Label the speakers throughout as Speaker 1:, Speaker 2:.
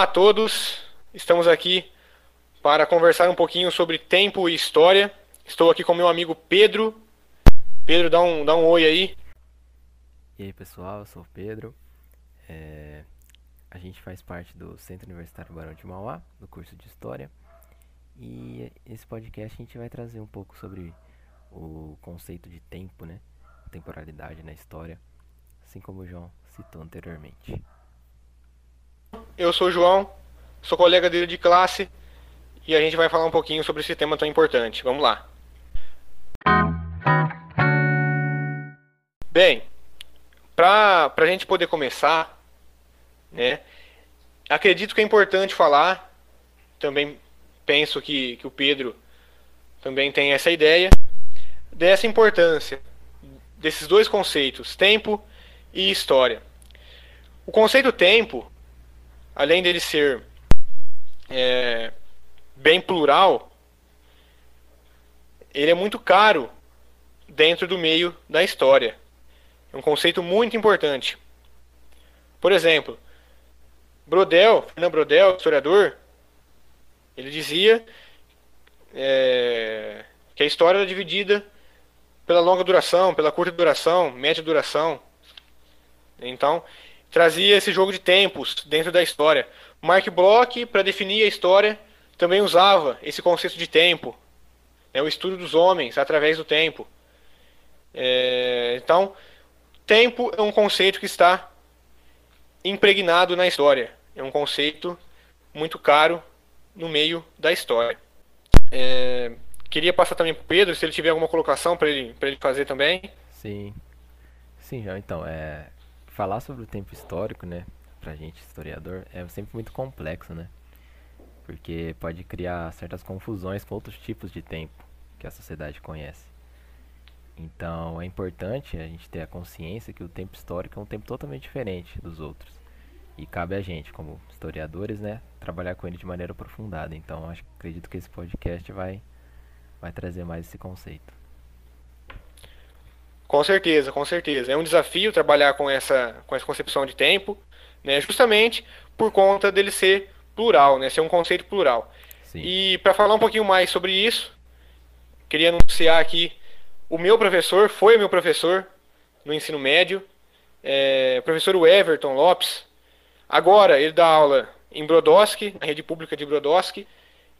Speaker 1: Olá a todos, estamos aqui para conversar um pouquinho sobre tempo e história. Estou aqui com meu amigo Pedro. Pedro, dá um, dá um oi aí.
Speaker 2: E aí pessoal, eu sou o Pedro. É... A gente faz parte do Centro Universitário Barão de Mauá, do curso de História. E esse podcast a gente vai trazer um pouco sobre o conceito de tempo, né? Temporalidade na história, assim como o João citou anteriormente.
Speaker 1: Eu sou o João, sou colega dele de classe e a gente vai falar um pouquinho sobre esse tema tão importante. Vamos lá. Bem, para a gente poder começar, né, acredito que é importante falar, também penso que, que o Pedro também tem essa ideia, dessa importância desses dois conceitos, tempo e história. O conceito tempo além dele ser é, bem plural, ele é muito caro dentro do meio da história. É um conceito muito importante. Por exemplo, Brodel, Fernando Brodel, historiador, ele dizia é, que a história era dividida pela longa duração, pela curta duração, média duração. Então, trazia esse jogo de tempos dentro da história. Mark Bloch, para definir a história, também usava esse conceito de tempo, né, o estudo dos homens através do tempo. É, então, tempo é um conceito que está impregnado na história. É um conceito muito caro no meio da história. É, queria passar também para o Pedro, se ele tiver alguma colocação para ele, ele fazer também.
Speaker 2: Sim. Sim, então, é, falar sobre o tempo histórico, né, pra gente historiador, é sempre muito complexo, né? Porque pode criar certas confusões com outros tipos de tempo que a sociedade conhece. Então, é importante a gente ter a consciência que o tempo histórico é um tempo totalmente diferente dos outros. E cabe a gente, como historiadores, né, trabalhar com ele de maneira aprofundada. Então, acho, acredito que esse podcast vai vai trazer mais esse conceito.
Speaker 1: Com certeza, com certeza. É um desafio trabalhar com essa, com essa concepção de tempo, né, justamente por conta dele ser plural, né, ser um conceito plural. Sim. E para falar um pouquinho mais sobre isso, queria anunciar aqui o meu professor, foi meu professor no ensino médio, é, professor Everton Lopes. Agora ele dá aula em Brodowski, na rede pública de Brodowski,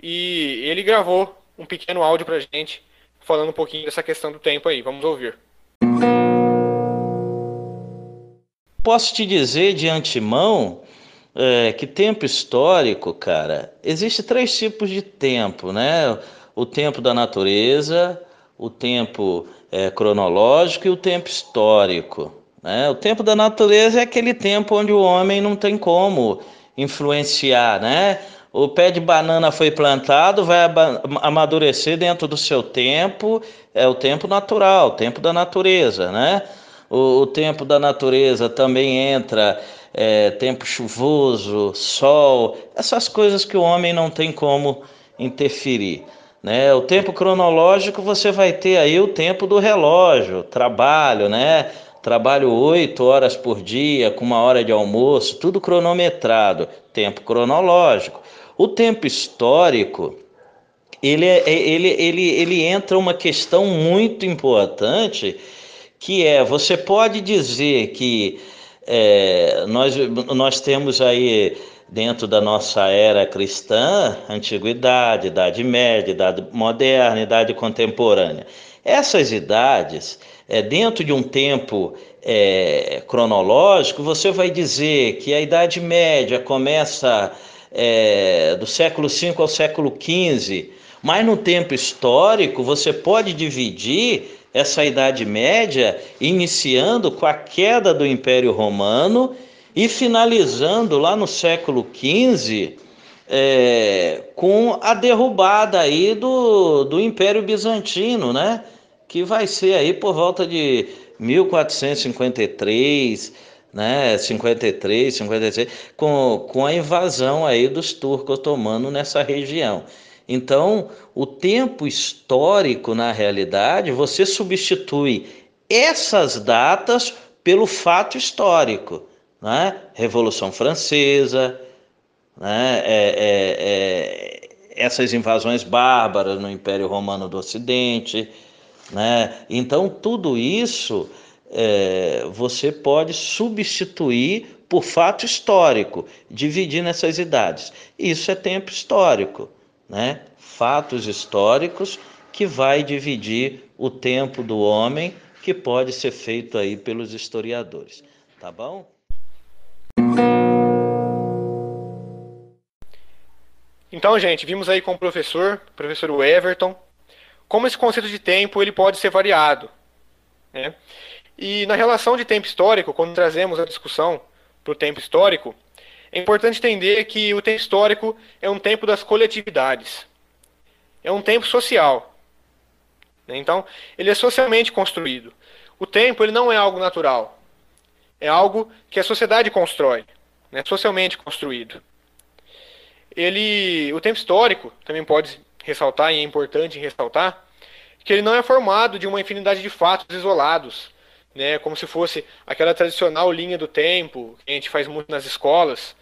Speaker 1: e ele gravou um pequeno áudio para gente falando um pouquinho dessa questão do tempo aí. Vamos ouvir.
Speaker 3: Posso te dizer de antemão é, que tempo histórico, cara, existe três tipos de tempo, né? O tempo da natureza, o tempo é, cronológico e o tempo histórico. Né? O tempo da natureza é aquele tempo onde o homem não tem como influenciar, né? O pé de banana foi plantado, vai amadurecer dentro do seu tempo, é o tempo natural, o tempo da natureza, né? O, o tempo da natureza também entra é, tempo chuvoso, sol, essas coisas que o homem não tem como interferir. Né? O tempo cronológico você vai ter aí o tempo do relógio, trabalho, né? Trabalho oito horas por dia, com uma hora de almoço, tudo cronometrado, tempo cronológico. O tempo histórico, ele, é, é, ele, ele, ele entra uma questão muito importante, que é, você pode dizer que é, nós, nós temos aí dentro da nossa era cristã, antiguidade, idade média, idade moderna, idade contemporânea. Essas idades, é, dentro de um tempo é, cronológico, você vai dizer que a idade média começa é, do século V ao século XV, mas no tempo histórico você pode dividir essa Idade Média iniciando com a queda do Império Romano e finalizando lá no século XV é, com a derrubada aí do, do Império Bizantino, né? Que vai ser aí por volta de 1453, né, 53, 56, com, com a invasão aí dos turcos otomanos nessa região. Então, o tempo histórico, na realidade, você substitui essas datas pelo fato histórico, né? Revolução Francesa, né? É, é, é, essas invasões bárbaras no Império Romano do Ocidente. Né? Então, tudo isso é, você pode substituir por fato histórico, dividir nessas idades. Isso é tempo histórico, né? fatos históricos que vai dividir o tempo do homem, que pode ser feito aí pelos historiadores. Tá bom?
Speaker 1: Então, gente, vimos aí com o professor, professor Everton, como esse conceito de tempo ele pode ser variado. Né? E na relação de tempo histórico, quando trazemos a discussão para o tempo histórico, é importante entender que o tempo histórico é um tempo das coletividades. É um tempo social. Né? Então, ele é socialmente construído. O tempo ele não é algo natural. É algo que a sociedade constrói, né? socialmente construído ele, o tempo histórico também pode ressaltar, e é importante ressaltar, que ele não é formado de uma infinidade de fatos isolados, né, como se fosse aquela tradicional linha do tempo que a gente faz muito nas escolas.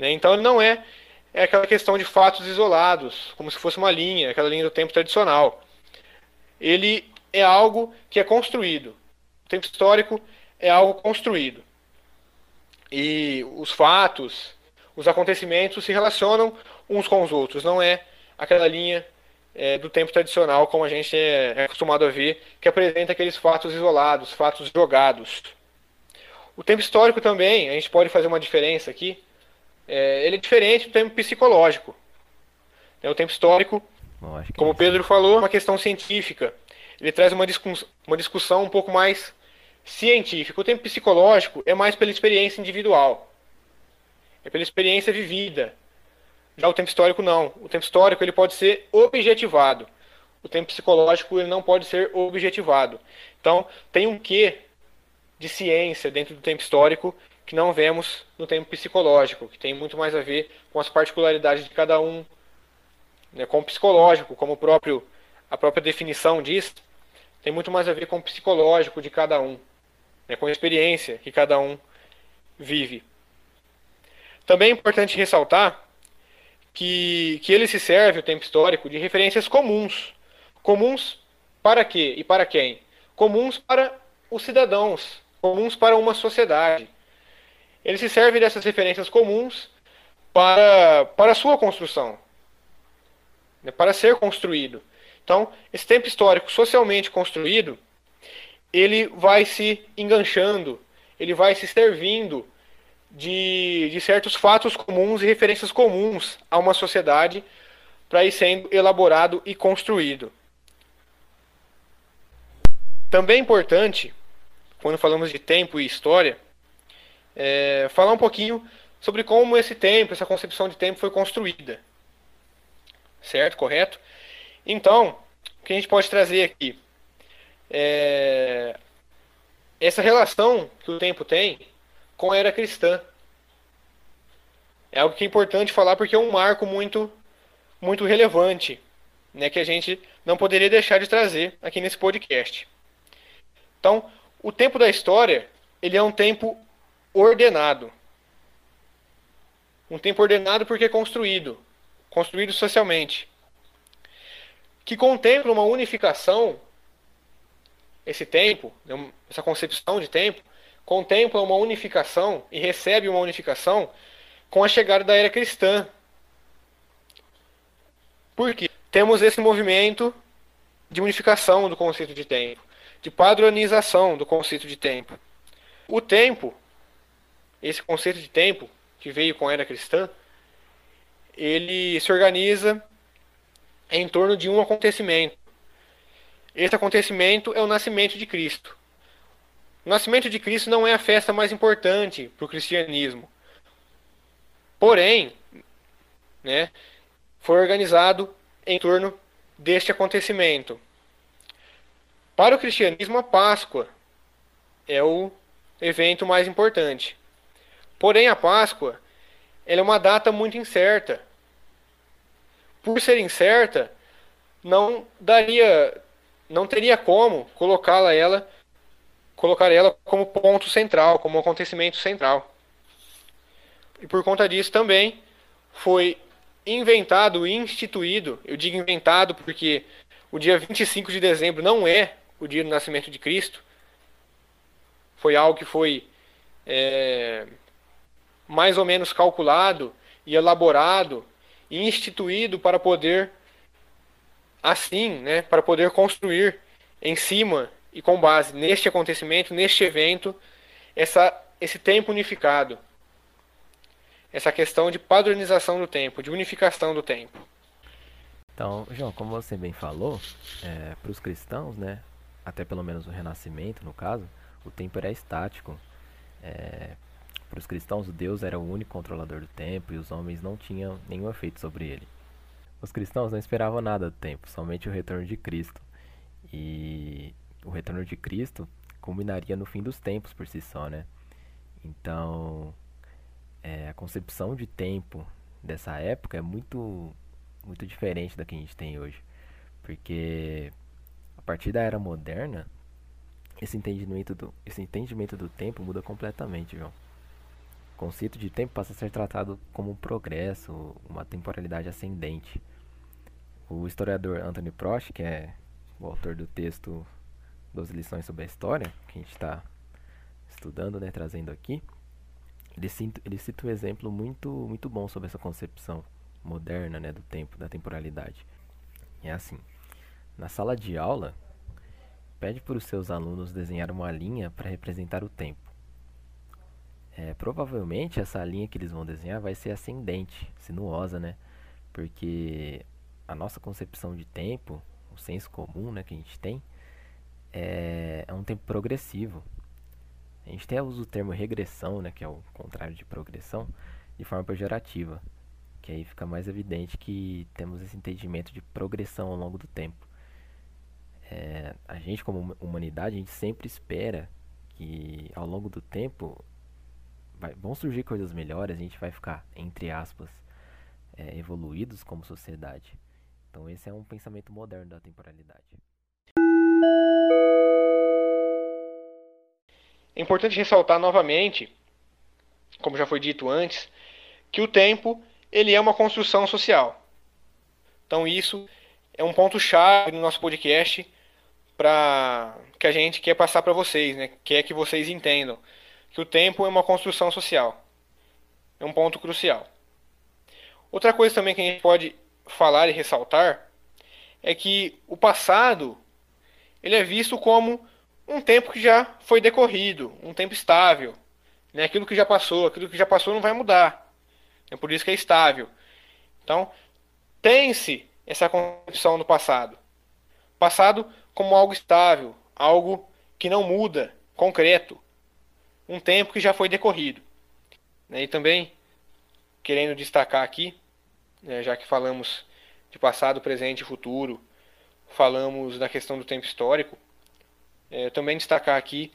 Speaker 1: Né, então ele não é, é aquela questão de fatos isolados, como se fosse uma linha, aquela linha do tempo tradicional. Ele é algo que é construído. O tempo histórico é algo construído. E os fatos, os acontecimentos se relacionam uns com os outros, não é aquela linha é, do tempo tradicional como a gente é, é acostumado a ver, que apresenta aqueles fatos isolados, fatos jogados. O tempo histórico também, a gente pode fazer uma diferença aqui, é, ele é diferente do tempo psicológico. É, o tempo histórico, Bom, como o Pedro falou, é uma questão científica. Ele traz uma, discuss uma discussão um pouco mais científica. O tempo psicológico é mais pela experiência individual é pela experiência vivida. Já o tempo histórico não. O tempo histórico ele pode ser objetivado. O tempo psicológico ele não pode ser objetivado. Então, tem um quê de ciência dentro do tempo histórico que não vemos no tempo psicológico, que tem muito mais a ver com as particularidades de cada um, né, com o psicológico, como o próprio, a própria definição diz, tem muito mais a ver com o psicológico de cada um, né, com a experiência que cada um vive. Também é importante ressaltar que, que ele se serve, o tempo histórico, de referências comuns. Comuns para quê e para quem? Comuns para os cidadãos, comuns para uma sociedade. Ele se serve dessas referências comuns para, para a sua construção, né, para ser construído. Então, esse tempo histórico socialmente construído, ele vai se enganchando, ele vai se servindo de, de certos fatos comuns e referências comuns a uma sociedade para ir sendo elaborado e construído. Também é importante, quando falamos de tempo e história, é, falar um pouquinho sobre como esse tempo, essa concepção de tempo foi construída. Certo? Correto? Então, o que a gente pode trazer aqui? É, essa relação que o tempo tem com a era cristã. É algo que é importante falar porque é um marco muito, muito relevante, né, que a gente não poderia deixar de trazer aqui nesse podcast. Então, o tempo da história, ele é um tempo ordenado. Um tempo ordenado porque construído, construído socialmente. Que contempla uma unificação, esse tempo, né, essa concepção de tempo, contempla uma unificação e recebe uma unificação com a chegada da era cristã. Por quê? Temos esse movimento de unificação do conceito de tempo, de padronização do conceito de tempo. O tempo, esse conceito de tempo que veio com a era cristã, ele se organiza em torno de um acontecimento. Esse acontecimento é o nascimento de Cristo. O nascimento de Cristo não é a festa mais importante para o cristianismo. Porém, né, foi organizado em torno deste acontecimento. Para o cristianismo, a Páscoa é o evento mais importante. Porém, a Páscoa é uma data muito incerta. Por ser incerta, não daria, não teria como colocá-la ela colocar ela como ponto central, como acontecimento central. E por conta disso também, foi inventado e instituído, eu digo inventado porque o dia 25 de dezembro não é o dia do nascimento de Cristo, foi algo que foi é, mais ou menos calculado e elaborado e instituído para poder assim, né, para poder construir em cima e com base neste acontecimento, neste evento, essa, esse tempo unificado. Essa questão de padronização do tempo, de unificação do tempo.
Speaker 2: Então, João, como você bem falou, é, para os cristãos, né, até pelo menos o Renascimento, no caso, o tempo era estático. É, para os cristãos, Deus era o único controlador do tempo e os homens não tinham nenhum efeito sobre ele. Os cristãos não esperavam nada do tempo, somente o retorno de Cristo. E o retorno de Cristo culminaria no fim dos tempos por si só, né? Então, é, a concepção de tempo dessa época é muito, muito diferente da que a gente tem hoje. Porque a partir da era moderna, esse entendimento do, esse entendimento do tempo muda completamente, João. Conceito de tempo passa a ser tratado como um progresso, uma temporalidade ascendente. O historiador Anthony Prost, que é o autor do texto 12 lições sobre a história, que a gente está estudando, né, trazendo aqui, ele cita, ele cita um exemplo muito, muito bom sobre essa concepção moderna né, do tempo, da temporalidade. É assim, na sala de aula, pede para os seus alunos desenhar uma linha para representar o tempo. É, provavelmente essa linha que eles vão desenhar vai ser ascendente, sinuosa, né? Porque a nossa concepção de tempo, o senso comum né, que a gente tem, é, é um tempo progressivo. A gente até usa o termo regressão, né, que é o contrário de progressão, de forma pejorativa, que aí fica mais evidente que temos esse entendimento de progressão ao longo do tempo. É, a gente, como humanidade, a gente sempre espera que ao longo do tempo vai, vão surgir coisas melhores, a gente vai ficar, entre aspas, é, evoluídos como sociedade. Então, esse é um pensamento moderno da temporalidade.
Speaker 1: É importante ressaltar novamente, como já foi dito antes, que o tempo ele é uma construção social. Então isso é um ponto chave no nosso podcast para que a gente quer passar para vocês, né? Quer que vocês entendam que o tempo é uma construção social. É um ponto crucial. Outra coisa também que a gente pode falar e ressaltar é que o passado ele é visto como um tempo que já foi decorrido, um tempo estável. Né? Aquilo que já passou, aquilo que já passou não vai mudar. É por isso que é estável. Então, tem-se essa concepção do passado. Passado como algo estável, algo que não muda, concreto. Um tempo que já foi decorrido. Né? E também, querendo destacar aqui, né, já que falamos de passado, presente e futuro, falamos da questão do tempo histórico, é, também destacar aqui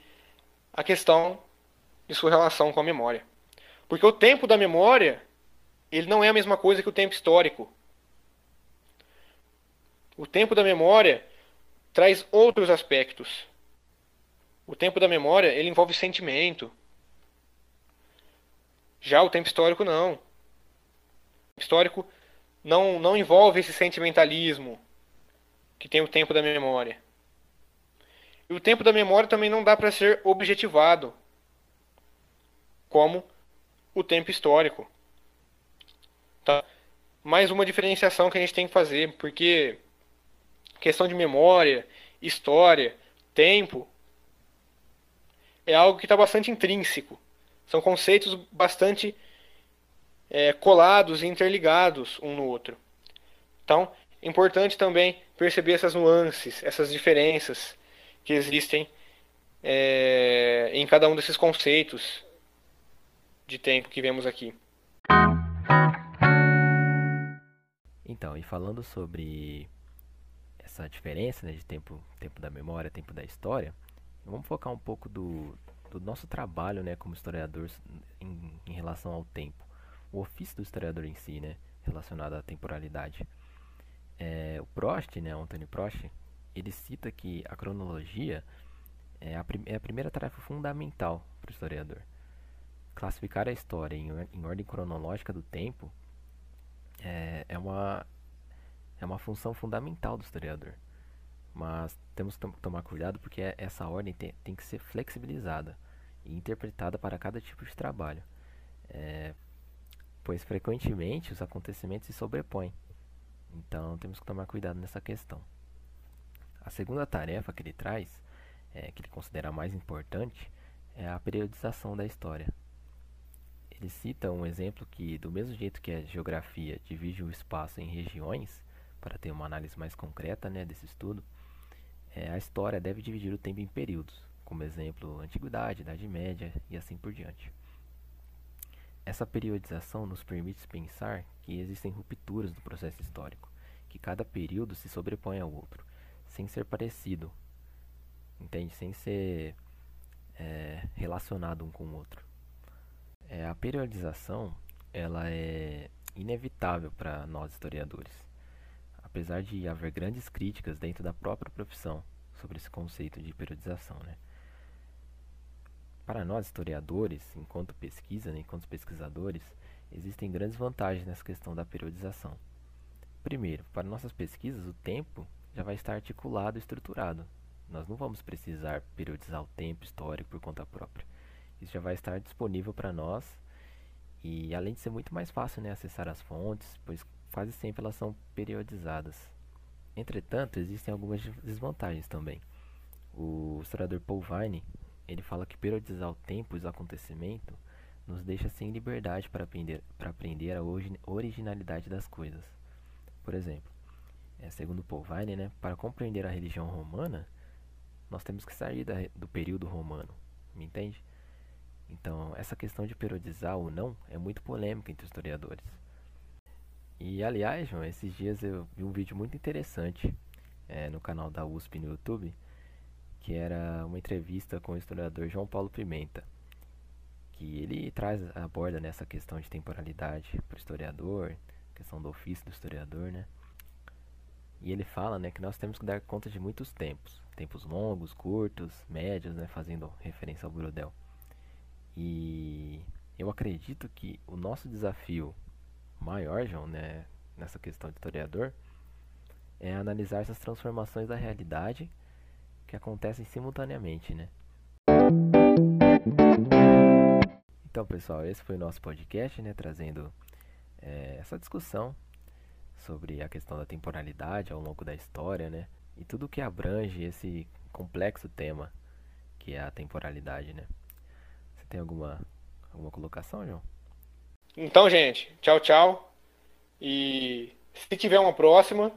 Speaker 1: a questão de sua relação com a memória. Porque o tempo da memória, ele não é a mesma coisa que o tempo histórico. O tempo da memória traz outros aspectos. O tempo da memória, ele envolve sentimento. Já o tempo histórico não. O tempo histórico não, não envolve esse sentimentalismo que tem o tempo da memória. E o tempo da memória também não dá para ser objetivado, como o tempo histórico. Tá? Mais uma diferenciação que a gente tem que fazer, porque questão de memória, história, tempo, é algo que está bastante intrínseco. São conceitos bastante é, colados e interligados um no outro. Então, é importante também perceber essas nuances, essas diferenças que existem é, em cada um desses conceitos de tempo que vemos aqui.
Speaker 2: Então, e falando sobre essa diferença né, de tempo, tempo da memória, tempo da história, vamos focar um pouco do, do nosso trabalho né, como historiador em, em relação ao tempo. O ofício do historiador em si, né, relacionado à temporalidade. É, o Prost, né, Antônio Prost, ele cita que a cronologia é a, é a primeira tarefa fundamental para o historiador. Classificar a história em, em ordem cronológica do tempo é, é, uma, é uma função fundamental do historiador. Mas temos que tomar cuidado porque essa ordem tem, tem que ser flexibilizada e interpretada para cada tipo de trabalho, é, pois frequentemente os acontecimentos se sobrepõem. Então temos que tomar cuidado nessa questão. A segunda tarefa que ele traz, é, que ele considera mais importante, é a periodização da história. Ele cita um exemplo que, do mesmo jeito que a geografia divide o espaço em regiões, para ter uma análise mais concreta né, desse estudo, é, a história deve dividir o tempo em períodos, como exemplo, Antiguidade, Idade Média e assim por diante. Essa periodização nos permite pensar que existem rupturas no processo histórico, que cada período se sobrepõe ao outro, sem ser parecido, entende? Sem ser é, relacionado um com o outro. É, a periodização ela é inevitável para nós historiadores, apesar de haver grandes críticas dentro da própria profissão sobre esse conceito de periodização, né? Para nós historiadores, enquanto pesquisa, né, enquanto pesquisadores, existem grandes vantagens nessa questão da periodização. Primeiro, para nossas pesquisas, o tempo já vai estar articulado e estruturado. Nós não vamos precisar periodizar o tempo histórico por conta própria. Isso já vai estar disponível para nós e além de ser muito mais fácil né, acessar as fontes, pois quase sempre elas são periodizadas. Entretanto, existem algumas desvantagens também. O historiador Paul Vine ele fala que periodizar o tempo e os acontecimentos nos deixa sem liberdade para aprender, aprender a originalidade das coisas. Por exemplo, é, segundo Paul Vine, né, para compreender a religião romana, nós temos que sair da, do período romano, me entende? Então, essa questão de periodizar ou não é muito polêmica entre historiadores. E, aliás, João, esses dias eu vi um vídeo muito interessante é, no canal da USP no YouTube, que era uma entrevista com o historiador João Paulo Pimenta, que ele traz aborda nessa questão de temporalidade para o historiador, questão do ofício do historiador, né? E ele fala, né, que nós temos que dar conta de muitos tempos, tempos longos, curtos, médios, né, fazendo referência ao Brodel. E eu acredito que o nosso desafio maior, João, né, nessa questão de historiador, é analisar essas transformações da realidade que acontecem simultaneamente, né? Então, pessoal, esse foi o nosso podcast, né, trazendo é, essa discussão sobre a questão da temporalidade ao longo da história, né, e tudo que abrange esse complexo tema que é a temporalidade, né? Você tem alguma alguma colocação, João?
Speaker 1: Então, gente, tchau, tchau. E se tiver uma próxima,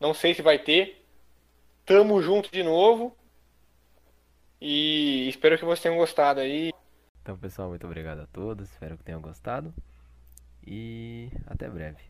Speaker 1: não sei se vai ter, Tamo junto de novo. E espero que vocês tenham gostado aí.
Speaker 2: Então, pessoal, muito obrigado a todos. Espero que tenham gostado. E até breve.